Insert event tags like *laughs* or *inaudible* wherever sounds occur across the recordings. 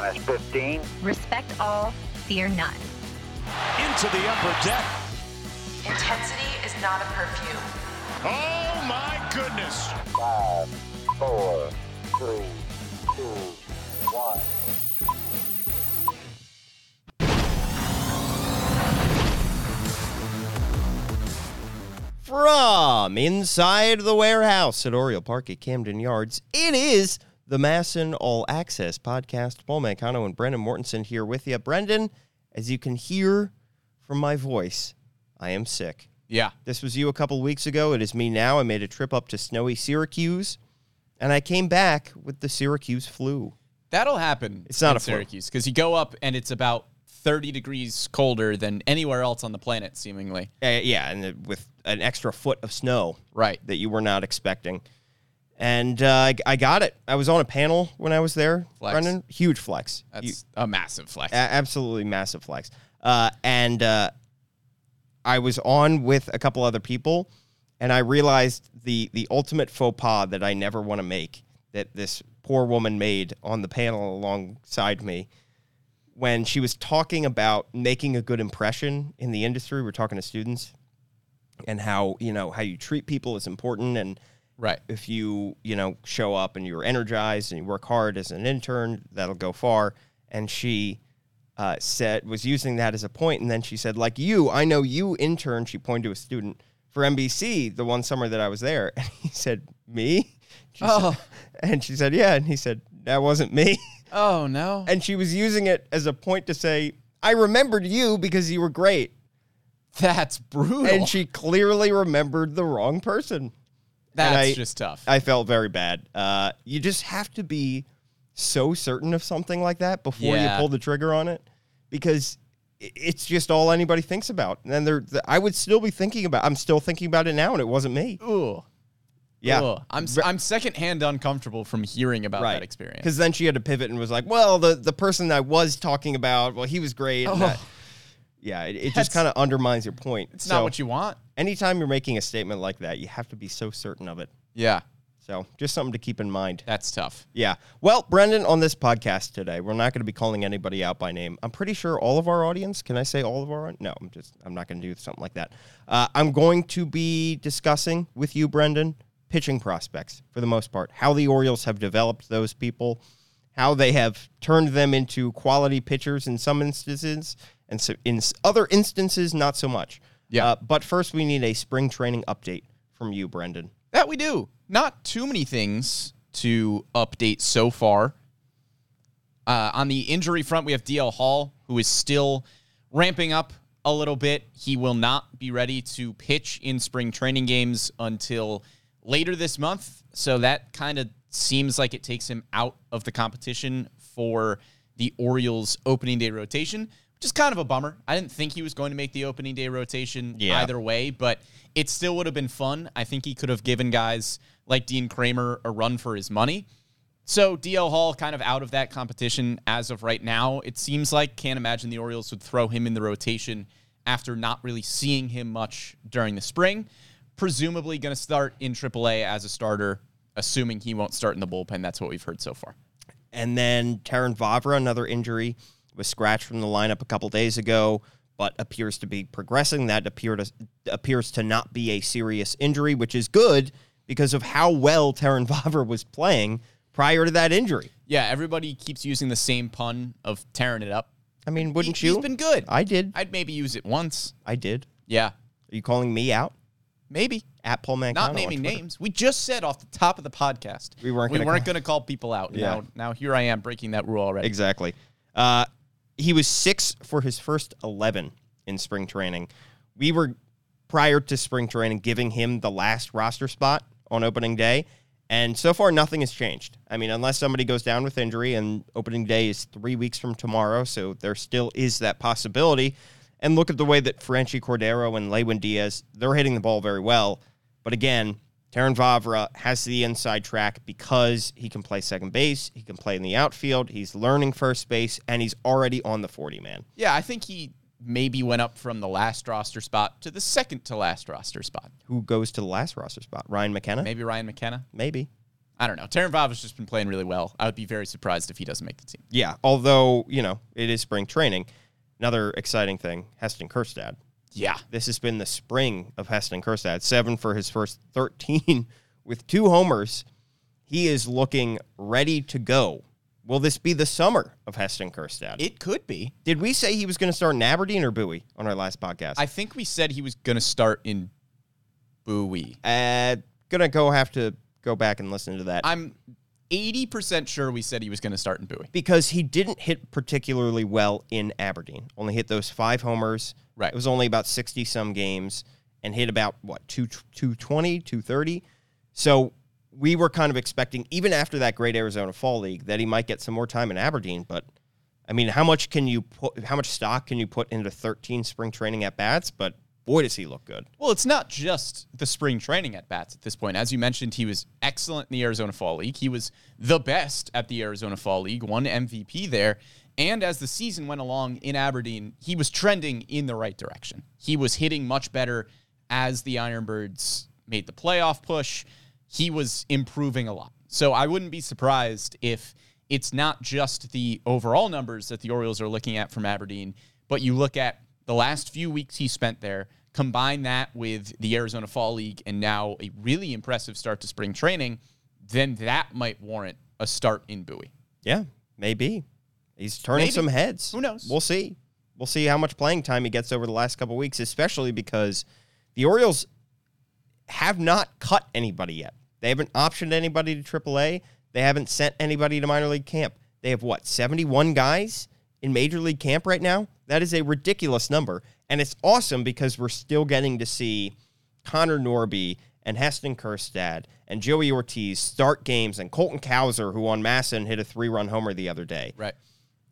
Minus 15. Respect all, fear none. Into the upper deck. Intensity is not a perfume. Oh my goodness. Five, four, three, two, one. From inside the warehouse at Oriole Park at Camden Yards, it is the MASN All Access podcast. Paul Mancano and Brendan Mortensen here with you. Brendan, as you can hear from my voice, I am sick. Yeah. This was you a couple weeks ago. It is me now. I made a trip up to snowy Syracuse, and I came back with the Syracuse flu. That'll happen. It's not a. Syracuse because you go up and it's about 30 degrees colder than anywhere else on the planet, seemingly. Uh, yeah, and with an extra foot of snow. Right. that you were not expecting. And uh, I, I got it. I was on a panel when I was there, Flex. Brendan. Huge flex. That's You- a massive flex. a- absolutely massive flex. Uh, and uh, I was on with a couple other people, and I realized the the ultimate faux pas that I never want to make that this poor woman made on the panel alongside me when she was talking about making a good impression in the industry. We're talking to students and how you know how you treat people is important and right. if you you know show up and you're energized and you work hard as an intern that'll go far and she uh, said was using that as a point. and then she said like you i know you intern she pointed to a student for nbc the one summer that i was there *laughs* and he said me She Oh. said- *laughs* and she said yeah and he said that wasn't me *laughs* Oh, no. and she was using it as a point to say i remembered you because you were great That's brutal. and she clearly remembered the wrong person That's I- just tough. I felt very bad. Uh, you just have to be so certain of something like that before Yeah. you pull the trigger on it, because it's just all anybody thinks about. And then there, the, I would still be thinking about. I'm still thinking about it now, and it wasn't me. Ooh. Yeah, Ooh. I'm, I'm secondhand uncomfortable from hearing about that experience. Because then she had to pivot and was like, "Well, the the person I was talking about, well, he was great." that- yeah, it, it. That's- just kind of undermines your point. It's not what you want. Anytime you're making a statement like that, you have to be so certain of it. Yeah. So just something to keep in mind. That's tough. Yeah. Well, Brendan, on this podcast today, we're not going to be calling anybody out by name. I'm pretty sure all of our audience. Can I say all of our? No, I'm just. I'm not going to do something like that. Uh, I'm going to be discussing with you, Brendan, pitching prospects for the most part. How the Orioles have developed those people, how they have turned them into quality pitchers in some instances, and so in other instances, not so much. Yeah. Uh, but first, we need a spring training update from you, Brendan. That we do. Not too many things to update so far. Uh, on the injury front, we have DL Hall, who is still ramping up a little bit. He will not be ready to pitch in spring training games until later this month. So that kind of seems like it takes him out of the competition for the Orioles opening day rotation, which is kind of a bummer. I didn't think he was going to make the opening day rotation Yeah. either way, but it still would have been fun. I think he could have given guys like Dean Kremer a run for his money. So DL Hall kind of out of that competition as of right now. It seems like can't imagine the Orioles would throw him in the rotation after not really seeing him much during the spring. Presumably going to start in AAA as a starter, assuming he won't start in the bullpen. That's what we've heard so far. And then Terrin Vavra, another injury, was scratched from the lineup a couple days ago, but appears to be progressing. That appear to, appears to not be a serious injury, which is good because of how well Terrin *laughs* Vavra was playing prior to that injury. Yeah, everybody keeps using the same pun of tearing it up. I mean, wouldn't He- you? He's been good. I did. I'd maybe use it once. I did. Yeah, Are you calling me out maybe. at Paul Mancano? Not naming names. We just said off the top of the podcast We weren't we gonna weren't going to call people out. Yeah. Now, now here I am breaking that rule already. Exactly. Uh, he was six for his first 11 in spring training. We were, prior to spring training, giving him the last roster spot on opening day. And so far, nothing has changed. I mean, unless somebody goes down with injury, and opening day is three weeks from tomorrow, so there still is that possibility. And look at the way that Franchy Cordero and Lewin Diaz, they're hitting the ball very well. But again, Terrin Vavra has the inside track because he can play second base, he can play in the outfield, he's learning first base, and he's already on the 40 man. Yeah, I think he maybe went up from the last roster spot to the second to last roster spot. Who goes to the last roster spot? Ryan McKenna? Maybe Ryan McKenna. Maybe. I don't know. Terrin Vavra's just been playing really well. I would be very surprised if he doesn't make the team. Yeah, although, you know, it is spring training. Another exciting thing, Heston Kjerstad. Yeah. This has been the spring of Heston Kjerstad. Seven for his first 13 *laughs* with two homers. He is looking ready to go. Will this be the summer of Heston Kjerstad? It could be. Did we say he was going to start in Aberdeen or Bowie on our last podcast? I think we said he was going to start in Bowie. uh, gonna go have to go back and listen to that I'm 80% sure we said he was going to start in Bowie. because he didn't hit particularly well in Aberdeen. Only hit those five homers. Right. It was only about 60 some games and hit about what, 2 220, 230. So we were kind of expecting even after that great Arizona Fall League that he might get some more time in Aberdeen, but I mean, how much can you put how much stock can you put into 13 spring training at bats? But boy does he look good. Well, it's not just the spring training at bats at this point. As you mentioned, he was excellent in the Arizona Fall League. He was the best at the Arizona Fall League, won MVP there. And as the season went along in Aberdeen, he was trending in the right direction. He was hitting much better as the Ironbirds made the playoff push. He was improving a lot. So I wouldn't be surprised if it's not just the overall numbers that the Orioles are looking at from Aberdeen, but you look at the last few weeks he spent there, combine that with the Arizona Fall League and now a really impressive start to spring training, then that might warrant a start in Bowie. Yeah, maybe. He's turning Maybe. some heads. Who knows? We'll see. We'll see how much playing time he gets over the last couple weeks, especially because the Orioles have not cut anybody yet. They haven't optioned anybody to AAA. They haven't sent anybody to minor league camp. They have what, 71 guys in major league camp right now? That is a ridiculous number. And it's awesome because we're still getting to see Connor Norby and Heston Kjerstad and Joey Ortiz start games and Colton Cowser, who on MASN hit a three run homer the other day Right.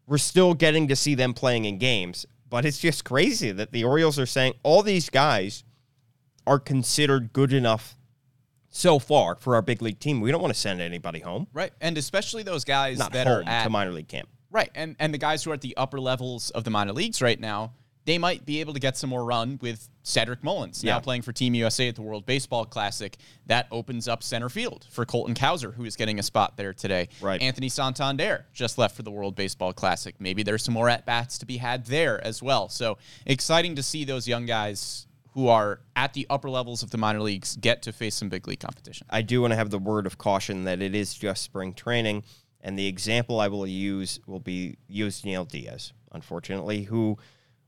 we're still getting to see them playing in games. But it's just crazy that the Orioles are saying all these guys are considered good enough so far for our big league team. We don't want to send anybody home. Right. And especially those guys Not that home are at to minor league camp. Right. And and the guys who are at the upper levels of the minor leagues right now, they might be able to get some more run with Cedric Mullins now Yeah. playing for Team USA at the World Baseball Classic. That opens up center field for Colton Cowser, who is getting a spot there today. Right. Anthony Santander just left for the World Baseball Classic. Maybe there's some more at bats to be had there as well. So exciting to see those young guys who are at the upper levels of the minor leagues get to face some big league competition. I do want to have the word of caution that it is just spring training. And the example I will use will be Yusniel Diaz, unfortunately, who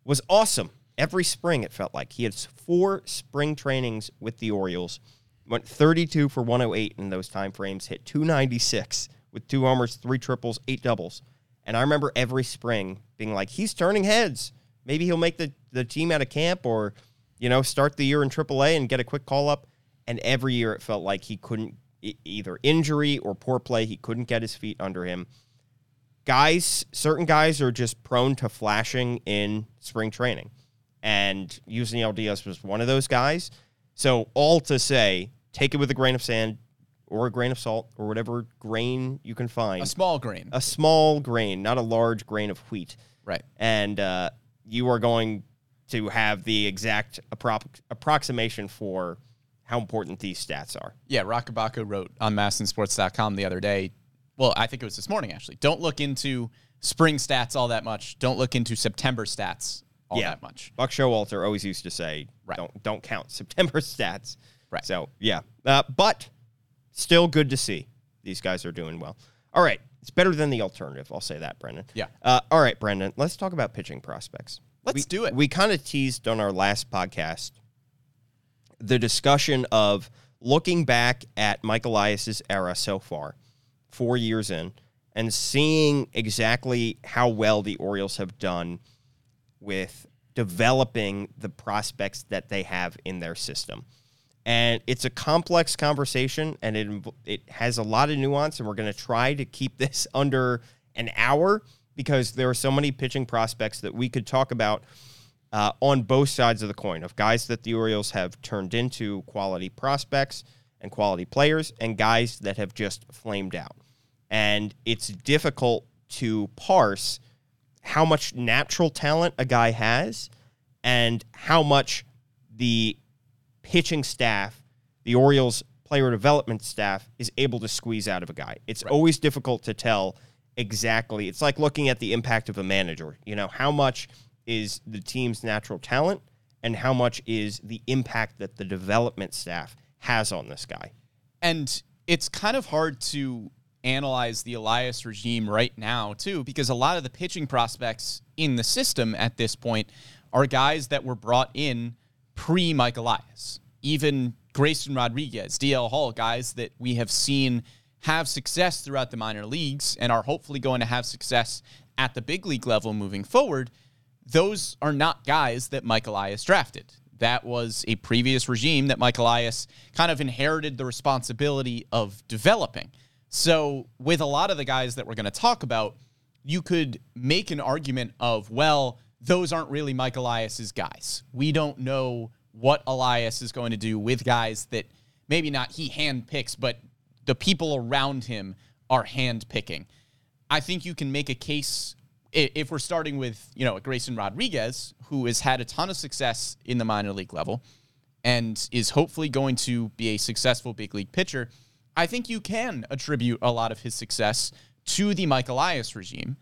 was awesome every spring, it felt like. He had four spring trainings with the Orioles, went 32 for 108 in those time frames, hit 296 with two homers, three triples, eight doubles. And I remember every spring being like, he's turning heads. Maybe he'll make the, the team out of camp or, you know, start the year in AAA and get a quick call up. And every year it felt like he couldn't, either injury or poor play, he couldn't get his feet under him. Guys, certain guys are just prone to flashing in spring training. And Yusniel Diaz was one of those guys. So, all to say, take it with a grain of sand or a grain of salt or whatever grain you can find A small grain. a small grain, not a large grain of wheat. right. And uh, you are going to have the exact appro- approximation for how important these stats are. Yeah, Roch Kubatko wrote on MASNsports.com the other day. Well, I think it was this morning actually. Don't look into spring stats all that much. Don't look into September stats all yeah, that much. Buck Showalter always used to say, Right. "Don't don't count *laughs* September stats." Right. So yeah, uh, but still good to see these guys are doing well. All right, it's better than the alternative. I'll say that, Brendan. Yeah. Uh, all right, Brendan. Let's talk about pitching prospects. Let's We- do it. We kind of teased on our last podcast the discussion of looking back at Mike Elias's era so far, four years in, and seeing exactly how well the Orioles have done with developing the prospects that they have in their system. And it's a complex conversation and it it has a lot of nuance and we're going to try to keep *laughs* this under an hour because there are so many pitching prospects that we could talk about uh, on both sides of the coin of guys that the Orioles have turned into quality prospects and quality players and guys that have just flamed out. And it's difficult to parse how much natural talent a guy has and how much the pitching staff, the Orioles player development staff is able to squeeze out of a guy. It's always difficult to tell exactly. It's like looking at the impact of a manager. You know, how much is the team's natural talent and how much is the impact that the development staff has on this guy. And it's kind of hard to analyze the Elias regime right now, too, because a lot of the pitching prospects in the system at this point are guys that were brought in pre Mike Elias. Even Grayson Rodriguez, DL Hall, guys that we have seen have success throughout the minor leagues and are hopefully going to have success at the big league level moving forward. Those are not guys that Mike Elias drafted. That was a previous regime that Mike Elias kind of inherited the responsibility of developing. So, with a lot of the guys that we're going to talk about, you could make an argument of, well, those aren't really Mike Elias's guys. We don't know what Elias is going to do with guys that maybe not he hand picks, but the people around him are hand picking. I think you can make a case if we're starting with, you know, Grayson Rodriguez, who has had a ton of success in the minor league level and is hopefully going to be a successful big league pitcher. I think you can attribute a lot of his success to the Mike Elias regime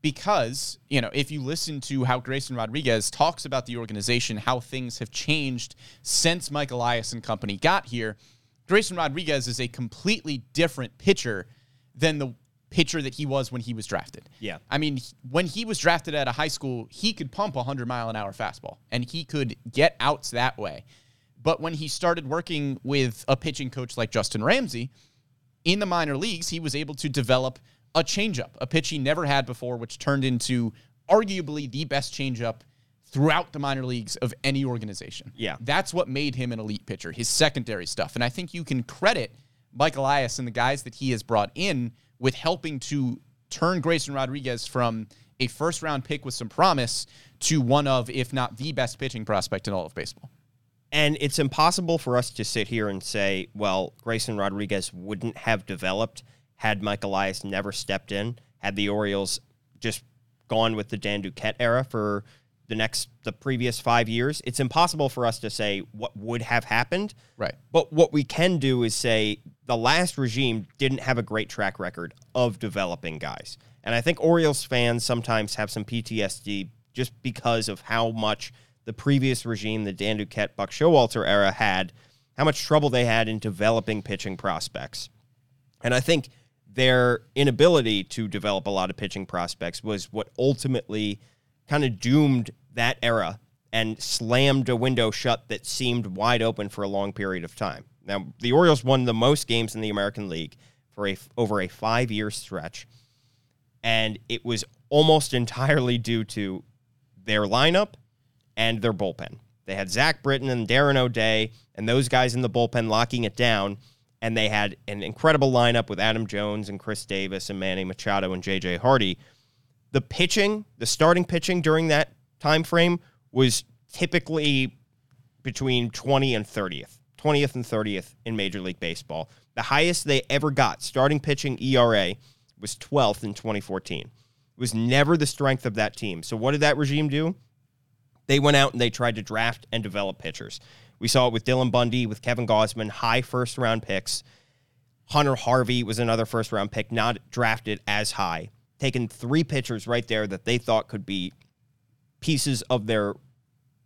because, you know, if you listen to how Grayson Rodriguez talks about the organization, how things have changed since Mike Elias and company got here, Grayson Rodriguez is a completely different pitcher than the pitcher that he was when he was drafted. Yeah. I mean, when he was drafted out of high school, he could pump a 100 mile an hour fastball and he could get outs that way. But when he started working with a pitching coach like Justin Ramsey, in the minor leagues, he was able to develop a changeup, a pitch he never had before, which turned into arguably the best changeup throughout the minor leagues of any organization. Yeah. That's what made him an elite pitcher, his secondary stuff. And I think you can credit Mike Elias and the guys that he has brought in with helping to turn Grayson Rodriguez from a first round pick with some promise to one of, if not the best pitching prospect in all of baseball. And it's impossible for us to sit here and say, well, Grayson Rodriguez wouldn't have developed had Mike Elias never stepped in, had the Orioles just gone with the Dan Duquette era for the next, the previous five years. It's impossible for us to say what would have happened. Right. But what we can do is say the last regime didn't have a great track record of developing guys. And I think Orioles fans sometimes have some PTSD just because of how much the previous regime, the Dan Duquette, Buck Showalter era, had, how much trouble they had in developing pitching prospects. And I think their inability to develop a lot of pitching prospects was what ultimately kind of doomed that era and slammed a window shut that seemed wide open for a long period of time. Now, the Orioles won the most games in the American League for a over a 5-year stretch, and it was almost *laughs* entirely due to their lineup and their bullpen. They had Zach Britton and Darren O'Day and those guys in the bullpen locking it down. And they had an incredible lineup with Adam Jones and Chris Davis and Manny Machado and JJ Hardy. The pitching, the starting pitching during that time frame was typically between 20 and 30th, 20th and 30th in Major League Baseball. The highest they ever got starting pitching ERA was 12th in 2014. It was never the strength of that team. So what did that regime do? They went out and they tried to draft and develop pitchers. We saw it with Dylan Bundy, with Kevin Gausman, high first round picks. Hunter Harvey was another first round pick, not drafted as high. Taking three pitchers right there that they thought could be pieces of their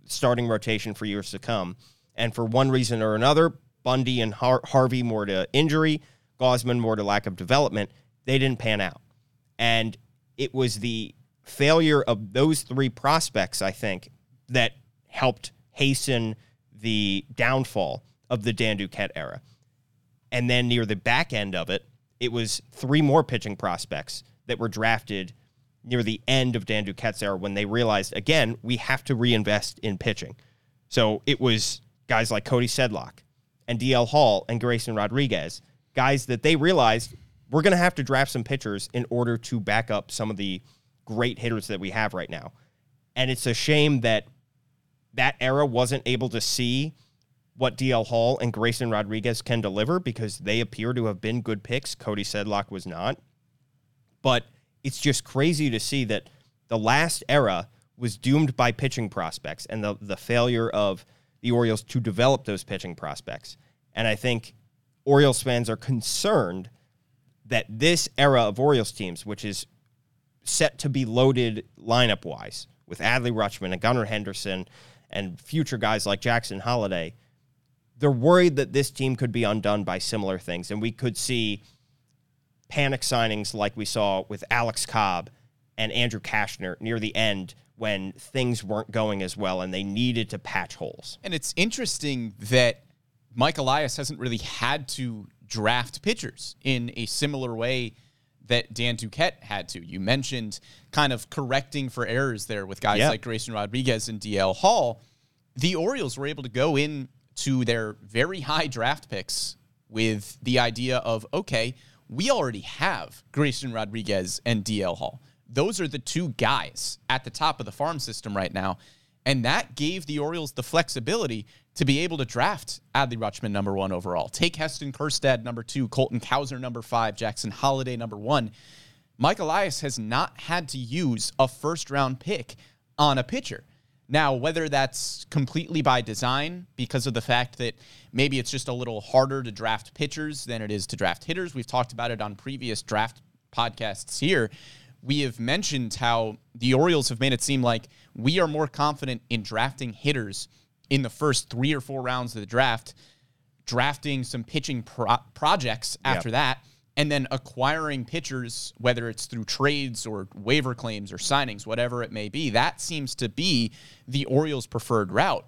starting rotation for years to come. And for one reason or another, Bundy and Har- Harvey more to injury, Gausman more to lack of development, they didn't pan out. And it was the failure of those three prospects, I think, that helped hasten the downfall of the Dan Duquette era. And then near the back end of it, it was three more pitching prospects that were drafted near the end of Dan Duquette's era when they realized, again, we have to reinvest in pitching. So it was guys like Cody Sedlock and DL Hall and Grayson Rodriguez, guys that they realized we're going to have to draft some pitchers in order to back up some of the great hitters that we have right now. And it's a shame that that era wasn't able to see what DL Hall and Grayson Rodriguez can deliver because they appear to have been good picks. Cody Sedlock was not. But it's just crazy to see that the last era was doomed by pitching prospects and the, the failure of the Orioles to develop those pitching prospects. And I think Orioles fans are concerned that this era of Orioles teams, which is set to be loaded lineup wise with Adley Rutschman and Gunnar Henderson and future guys like Jackson Holliday, they're worried that this team could be undone by similar things. And we could see panic signings like we saw with Alex Cobb and Andrew Cashner near the end when things weren't going as well and they needed to patch holes. And it's interesting that Mike Elias hasn't really had to draft pitchers in a similar way that Dan Duquette had to. You mentioned kind of correcting for errors there with guys Yeah. like Grayson Rodriguez and DL Hall. The Orioles were able to go in to their very high draft picks with the idea of okay, we already have Grayson Rodriguez and DL Hall. Those are the two guys at the top of the farm system right now. And that gave the Orioles the flexibility to be able to draft Adley Rutschman number one overall, take Heston Kjerstad number two, Colton Cowser number five, Jackson Holliday number one. Mike Elias has not had to use a first round pick on a pitcher. Now, whether that's completely by design because of the fact that maybe it's just a little harder to draft pitchers than it is to draft hitters, we've talked about it on previous draft podcasts here. We have mentioned how the Orioles have made it seem like we are more confident in drafting hitters in the first three or four rounds of the draft, drafting some pitching pro- projects after that, and then acquiring pitchers, whether it's through trades or waiver claims or signings, whatever it may be. That seems to be the Orioles' preferred route.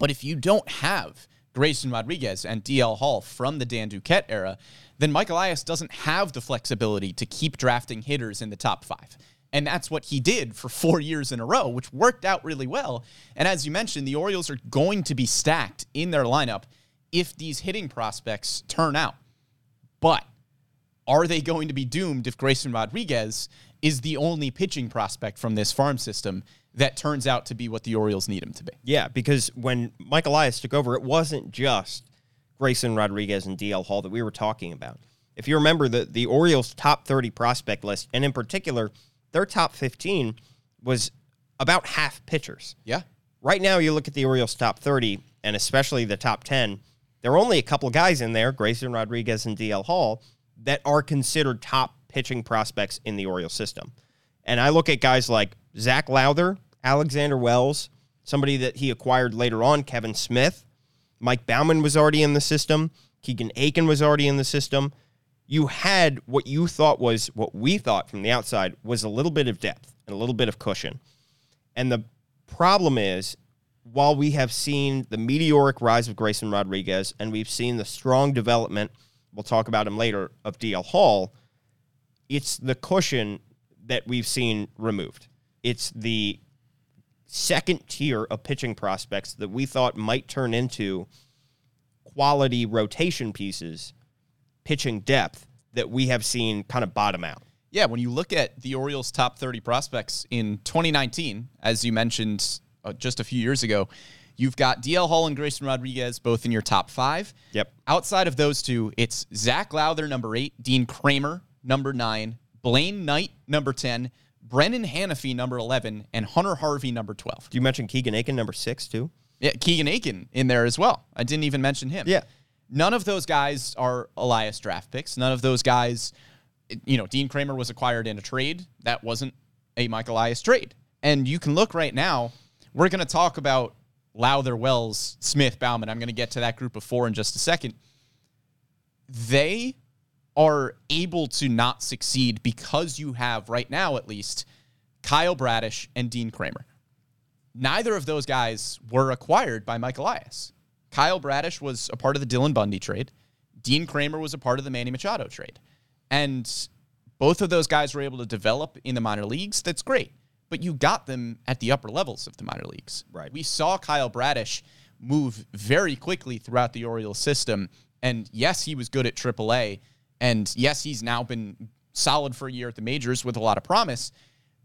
But if you don't have Grayson Rodriguez and DL Hall from the Dan Duquette era, then Mike Elias doesn't have the flexibility to keep drafting hitters in the top five. And that's what he did for four years in a row, which worked out really well. And as you mentioned, the Orioles are going to be stacked in their lineup if these hitting prospects turn out. But are they going to be doomed if Grayson Rodriguez is the only pitching prospect from this farm system that turns out to be what the Orioles need him to be? Yeah, because when Mike Elias took over, it wasn't just Grayson Rodriguez and DL Hall that we were talking about. If you remember the the Orioles' top 30 prospect list, and in particular, their top 15 was about half pitchers. Yeah. Right now, you look at the Orioles' top 30, and especially the top 10, there are only a couple guys in there, Grayson Rodriguez and DL Hall, that are considered top pitching prospects in the Orioles system. And I look at guys like Zach Lowther, Alexander Wells, somebody that he acquired later on, Kevin Smith. Mike Baumann was already in the system. Keegan Akin was already in the system. You had what you thought was what we thought from the outside was a little bit of depth and a little bit of cushion. And the problem is, while we have seen the meteoric rise of Grayson Rodriguez and we've seen the strong development, we'll talk about him later, of DL Hall, it's the cushion that we've seen removed. It's the second tier of pitching prospects that we thought might turn into quality rotation pieces, pitching depth that we have seen kind of bottom out. Yeah, when you look at the Orioles' top 30 prospects in 2019, as you mentioned uh, just a few years ago, you've got DL Hall and Grayson Rodriguez both in your top five. Yep. Outside of those two, it's Zach Lowther, number eight, Dean Kremer, number nine, Blaine Knight, number 10, Brenan Hanifee, number 11, and Hunter Harvey, number 12. Do you mention Keegan Akin, number six, too? Yeah, Keegan Akin in there as well. I didn't even mention him. Yeah. None of those guys are Elias draft picks. None of those guys, you know, Dean Kremer was acquired in a trade. That wasn't a Mike Elias trade. And you can look right now, we're going to talk about Lowther, Wells, Smith, Baumann. I'm going to get to that group of four in just a second. They are able to not succeed because you have, right now at least, Kyle Bradish and Dean Kremer. Neither of those guys were acquired by Mike Elias. Kyle Bradish was a part of the Dylan Bundy trade. Dean Kremer was a part of the Manny Machado trade. And both of those guys were able to develop in the minor leagues. That's great. But you got them at the upper levels of the minor leagues. Right. We saw Kyle Bradish move very quickly throughout the Orioles system. And yes, he was good at AAA. And yes, he's now been solid for a year at the majors with a lot of promise.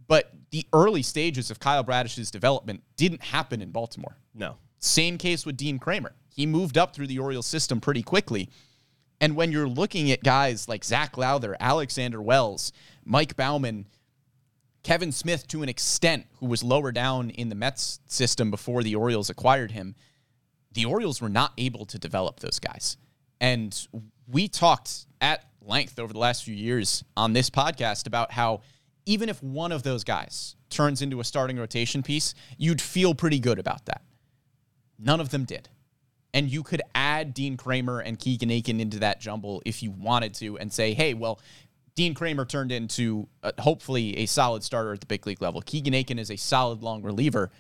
But the early stages of Kyle Bradish's development didn't happen in Baltimore. No. Same case with Dean Kremer. He moved up through the Orioles system pretty quickly. And when you're looking at guys like Zach Lowther, Alexander Wells, Mike Baumann, Kevin Smith to an extent, who was lower down in the Mets system before the Orioles acquired him, the Orioles were not able to develop those guys. And we talked at length over the last few years on this podcast about how even if one of those guys turns into a starting rotation piece, you'd feel pretty good about that. None of them did. And you could add Dean Kremer and Keegan Akin into that jumble if you wanted to and say, hey, well, Dean Kremer turned into uh, hopefully a solid starter at the big league level. Keegan Akin is a solid long reliever.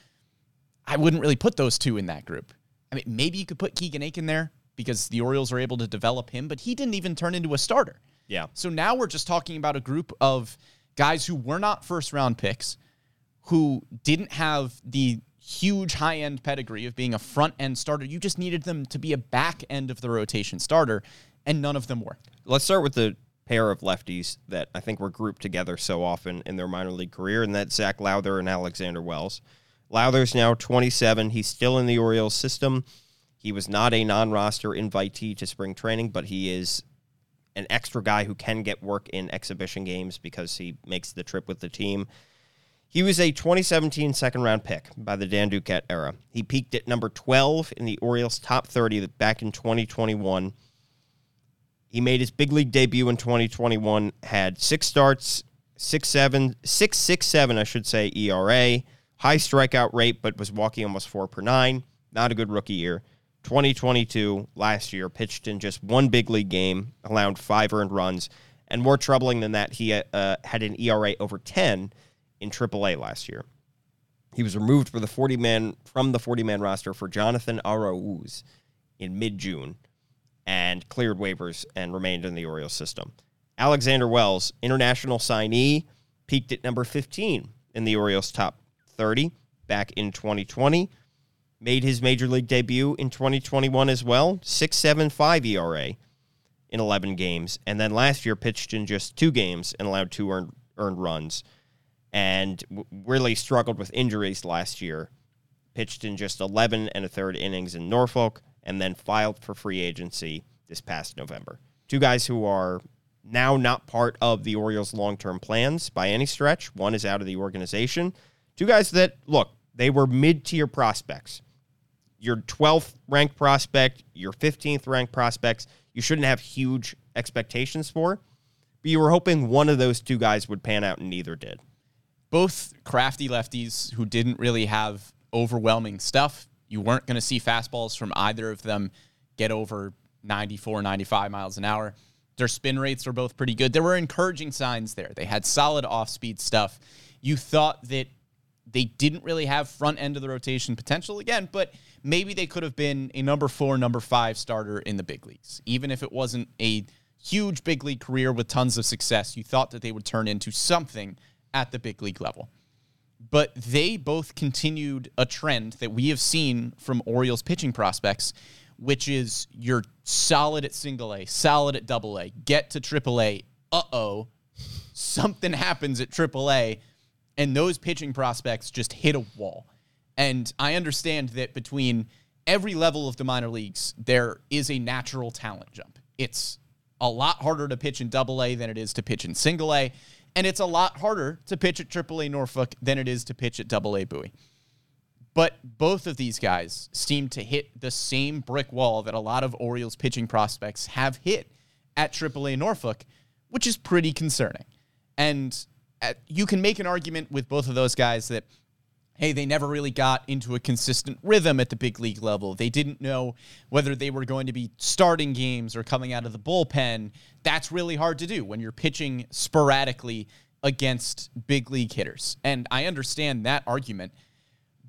I wouldn't really put those two in that group. I mean, maybe you could put Keegan Akin there because the Orioles are able to develop him, but he didn't even turn into a starter. Yeah. So now we're just talking about a group of guys who were not first round picks, who didn't have the huge high end pedigree of being a front end starter. You just needed them to be a back end of the rotation starter, and none of them were. Let's start with the pair of lefties that I think were grouped together so often in their minor league career, and that's Zach Lowther and Alexander Wells. Lowther's now 27. He's still in the Orioles system. He was not a non roster invitee to spring training, but he is an extra guy who can get work in exhibition games because he makes the trip with the team. He was a 2017 second round pick by the Dan Duquette era. He peaked at number 12 in the Orioles top 30 back in 2021. He made his big league debut in 2021, had six starts, six seven, six six seven, I should say, ERA, high strikeout rate, but was walking almost four per nine. Not a good rookie year. 2022, last year, pitched in just one big league game, allowed five earned runs, and more troubling than that, he uh, had an ERA over 10 in AAA last year. He was removed for the 40 man from the 40 man roster for Jonathan Arauz in mid June and cleared waivers and remained in the Orioles system. Alexander Wells, international signee, peaked at number 15 in the Orioles top 30 back in 2020. Made his major league debut in 2021 as well, 6.75 ERA in 11 games. And then last year pitched in just two games and allowed two earned, earned runs and w- really struggled with injuries last year. Pitched in just 11 and a third innings in Norfolk and then filed for free agency this past November. Two guys who are now not part of the Orioles' long term plans by any stretch. One is out of the organization. Two guys that, look, they were mid tier prospects. Your 12th ranked prospect, your 15th ranked prospects, you shouldn't have huge expectations for, but you were hoping one of those two guys would pan out, and neither did. Both crafty lefties who didn't really have overwhelming stuff. You weren't going to see fastballs from either of them get over 94, 95 miles an hour. Their spin rates were both pretty good. There were encouraging signs there. They had solid off speed stuff. You thought that they didn't really have front end of the rotation potential again, but maybe they could have been a number four, number five starter in the big leagues. Even if it wasn't a huge big league career with tons of success, you thought that they would turn into something at the big league level. But they both continued a trend that we have seen from Orioles pitching prospects, which is you're solid at single A, solid at double A, get to triple A. Uh oh, something happens at triple A, and those pitching prospects just hit a wall. And I understand that between every level of the minor leagues, there is a natural talent jump. It's a lot harder to pitch in double A than it is to pitch in single A. And it's a lot harder to pitch at AAA Norfolk than it is to pitch at double A Bowie. But both of these guys seem to hit the same brick wall that a lot of Orioles pitching prospects have hit at AAA Norfolk, which is pretty concerning. And you can make an argument with both of those guys that, hey, they never really got into a consistent rhythm at the big league level. They didn't know whether they were going to be starting games or coming out of the bullpen. That's really hard to do when you're pitching sporadically against big league hitters. And I understand that argument.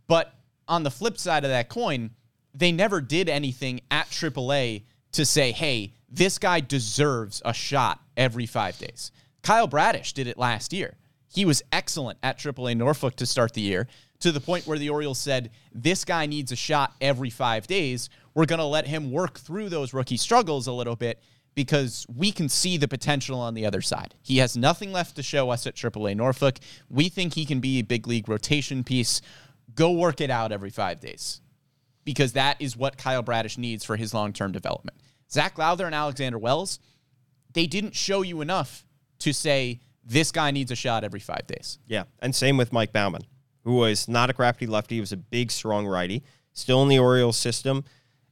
But on the flip side of that coin, they never did anything at AAA to say, hey, this guy deserves a shot every five days. Kyle Bradish did it last year. He was excellent at AAA Norfolk to start the year to the point where the Orioles said, this guy needs a shot every five days. We're going to let him work through those rookie struggles a little bit because we can see the potential on the other side. He has nothing left to show us at AAA Norfolk. We think he can be a big league rotation piece. Go work it out every five days because that is what Kyle Bradish needs for his long term development. Zach Lowther and Alexander Wells, they didn't show you enough to say this guy needs a shot every five days. Yeah, and same with Mike Baumann, who was not a crafty lefty. He was a big, strong righty, still in the Orioles system,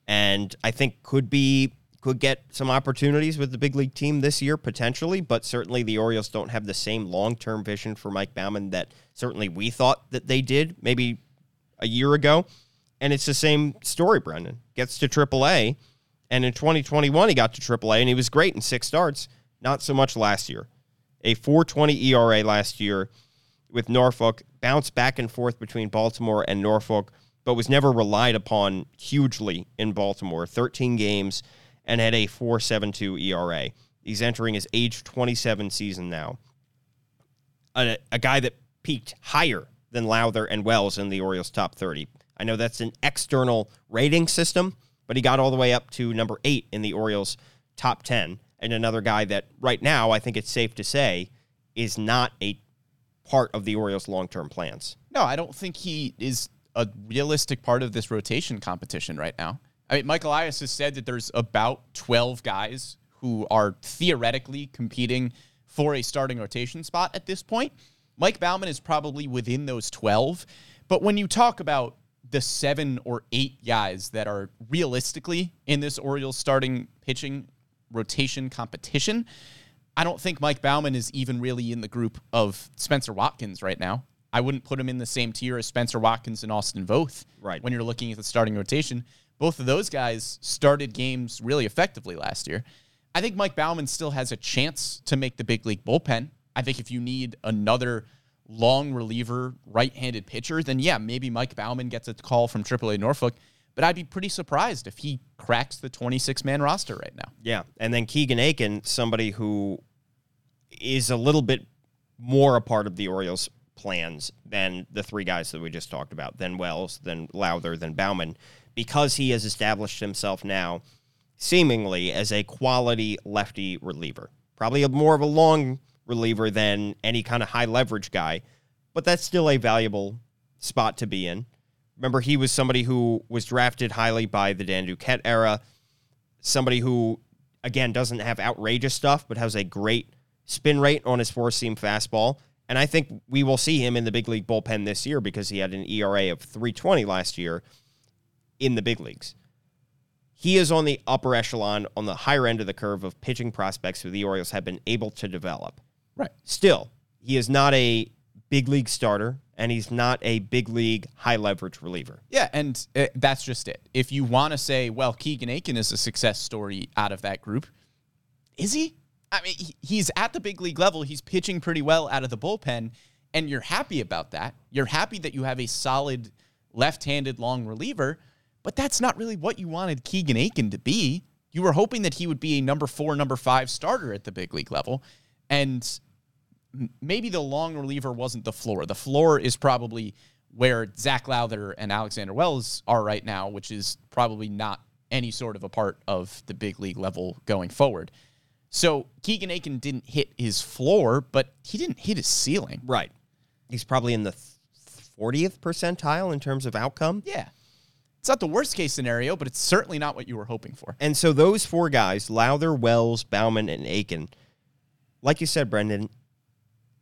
and I think could be could get some opportunities with the big league team this year potentially, but certainly the Orioles don't have the same long term vision for Mike Baumann that certainly we thought that they did maybe a year ago. And it's the same story, Brendan. Gets to AAA, and in 2021 he got to AAA and he was great in six starts. Not so much last year. A 4.20 ERA last year with Norfolk, bounced back and forth between Baltimore and Norfolk, but was never relied upon hugely in Baltimore. 13 games and had a 4.72 ERA. He's entering his age 27 season now. A, a guy that peaked higher than Lowther and Wells in the Orioles top 30. I know that's an external rating system, but he got all the way up to number eight in the Orioles top 10. And another guy that right now, I think it's safe to say, is not a part of the Orioles' long term plans. No, I don't think he is a realistic part of this rotation competition right now. I mean, Michael Elias has said that there's about 12 guys who are theoretically competing for a starting rotation spot at this point. Mike Baumann is probably within those 12. But when you talk about the seven or eight guys that are realistically in this Orioles starting pitching rotation competition, I don't think Mike Baumann is even really in the group of Spencer Watkins right now. I wouldn't put him in the same tier as Spencer Watkins and Austin Voth. Right. When you're looking at the starting rotation, both of those guys started games really effectively last year. I think Mike Baumann still has a chance to make the big league bullpen. I think if you need another long reliever, right-handed pitcher, then yeah, maybe Mike Baumann gets a call from AAA Norfolk. But I'd be pretty surprised if he cracks the 26 man roster right now. Yeah. And then Keegan Akin, somebody who is a little bit more a part of the Orioles' plans than the three guys that we just talked about, than Wells, than Lowther, than Baumann, because he has established himself now seemingly as a quality lefty reliever. Probably a more of a long reliever than any kind of high leverage guy, but that's still a valuable spot to be in. Remember, he was somebody who was drafted highly by the Dan Duquette era, somebody who, again, doesn't have outrageous stuff, but has a great spin rate on his four seam fastball. And I think we will see him in the big league bullpen this year because he had an ERA of 320 last year in the big leagues. He is on the upper echelon, on the higher end of the curve of pitching prospects who the Orioles have been able to develop. Right. Still, he is not a big league starter and he's not a big league high leverage reliever. Yeah, and uh, that's just it. If you want to say, well, Keegan Akin is a success story out of that group, is he? I mean, he- he's at the big league level. He's pitching pretty well out of the bullpen, and you're happy about that. You're happy that you have a solid left handed long reliever, but that's not really what you wanted Keegan Akin to be. You were hoping that he would be a number four, number five starter at the big league level. And maybe the long reliever wasn't the floor. The floor is probably where Zach Lowther and Alexander Wells are right now, which is probably not any sort of a part of the big league level going forward. So Keegan Akin didn't hit his floor, but he didn't hit his ceiling. Right. He's probably in the 40th percentile in terms of outcome. Yeah. It's not the worst case scenario, but it's certainly not what you were hoping for. And so those four guys, Lowther, Wells, Baumann, and Akin, like you said, Brendan,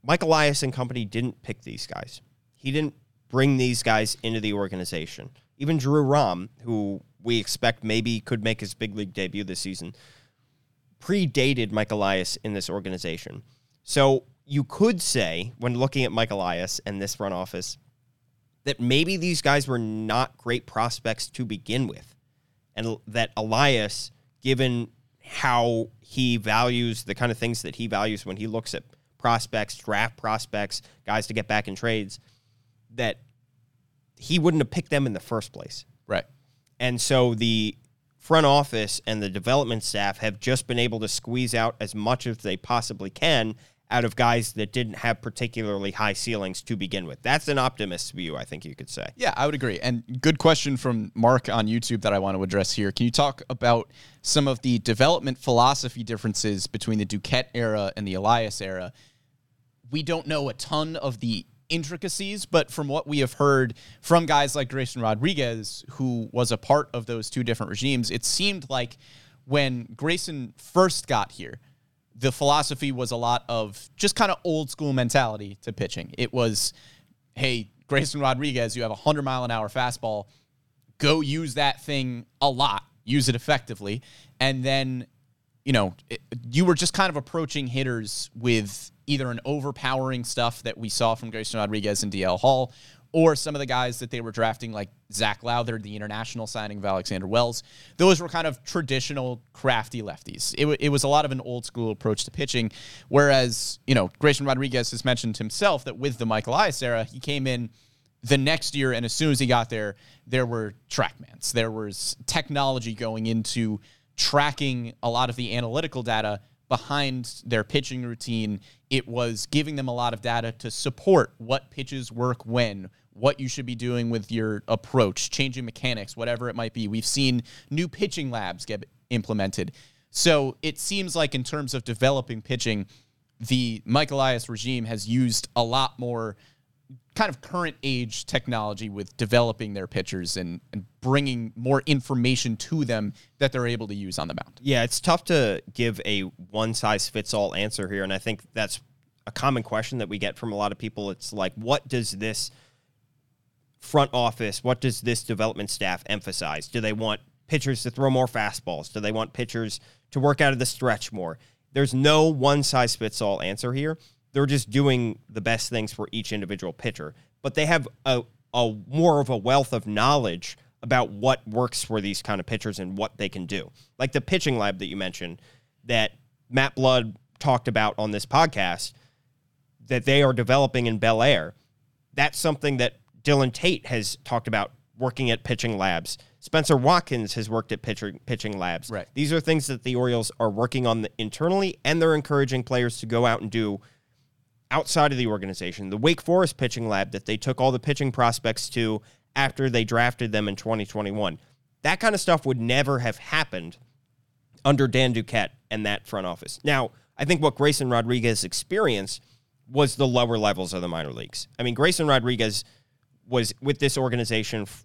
Mike Elias and company didn't pick these guys. He didn't bring these guys into the organization. Even Drew Rom, who we expect maybe could make his big league debut this season, predated Mike Elias in this organization. So you could say, when looking at Mike Elias and this front office, that maybe these guys were not great prospects to begin with. And that Elias, given how he values the kind of things that he values when he looks at prospects, draft prospects, guys to get back in trades, that he wouldn't have picked them in the first place. Right. And so the front office and the development staff have just been able to squeeze out as much as they possibly can out of guys that didn't have particularly high ceilings to begin with. That's an optimist's view, I think you could say. Yeah, I would agree. And good question from Mark on YouTube that I want to address here. Can you talk about some of the development philosophy differences between the Duquette era and the Elias era? We don't know a ton of the intricacies, but from what we have heard from guys like Grayson Rodriguez, who was a part of those two different regimes, it seemed like when Grayson first got here, the philosophy was a lot of just kind of old school mentality to pitching. It was, hey, Grayson Rodriguez, you have a 100 mile an hour fastball. Go use that thing a lot. use it effectively. And then, you know, it, you were just kind of approaching hitters with either an overpowering stuff that we saw from Grayson Rodriguez and DL Hall, or some of the guys that they were drafting, like Zach Lowther, the international signing of Alexander Wells. Those were kind of traditional crafty lefties. It, w- it was a lot of an old school approach to pitching. Whereas, you know, Grayson Rodriguez has mentioned himself that with the Michael Elias era, he came in the next year, and as soon as he got there, there were trackmans. There was technology going into tracking a lot of the analytical data behind their pitching routine. It was giving them a lot of data to support what pitches work when, what you should be doing with your approach, changing mechanics, whatever it might be. We've seen new pitching labs get implemented. So it seems like, in terms of developing pitching, the Mike Elias regime has used a lot more kind of current age technology with developing their pitchers and, and bringing more information to them that they're able to use on the mound. Yeah, it's tough to give a one size fits all answer here. And I think that's a common question that we get from a lot of people. It's like, what does this front office, what does this development staff emphasize? Do they want pitchers to throw more fastballs? Do they want pitchers to work out of the stretch more? There's no one size fits all answer here. They're just doing the best things for each individual pitcher, but they have a, a more of a wealth of knowledge about what works for these kind of pitchers and what they can do. Like the pitching lab that you mentioned that Matt Blood talked about on this podcast that they are developing in Bel Air. That's something that Dylan Tate has talked about working at pitching labs. Spencer Watkins has worked at pitcher, pitching labs. Right. These are things that the Orioles are working on internally, and they're encouraging players to go out and do outside of the organization. The Wake Forest pitching lab that they took all the pitching prospects to after they drafted them in 2021. That kind of stuff would never have happened under Dan Duquette and that front office. Now, I think what Grayson Rodriguez experienced was the lower levels of the minor leagues. I mean, Grayson Rodriguez was with this organization f-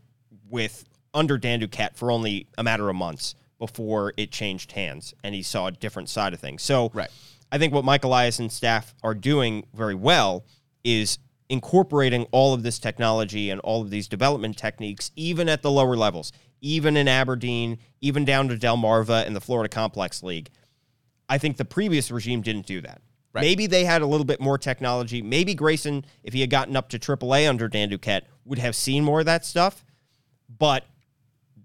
with under Dan Duquette for only a matter of months before it changed hands and he saw a different side of things. So, Right. I think what Mike Elias and staff are doing very well is incorporating all of this technology and all of these development techniques, even at the lower levels, even in Aberdeen, even down to Delmarva and the Florida Complex League. I think the previous regime didn't do that. Right. Maybe they had a little bit more technology. Maybe Grayson, if he had gotten up to AAA under Dan Duquette, would have seen more of that stuff. But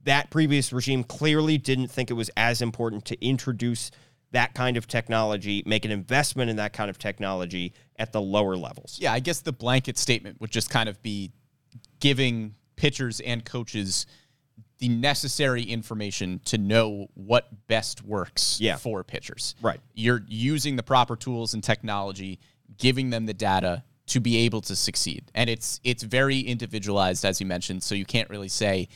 that previous regime clearly didn't think it was as important to introduce that kind of technology, make an investment in that kind of technology at the lower levels. Yeah, I guess the blanket statement would just kind of be giving pitchers and coaches the necessary information to know what best works Yeah. for pitchers. Right. You're using the proper tools and technology, giving them the data to be able to succeed. And it's it's very individualized as you mentioned, so you can't really say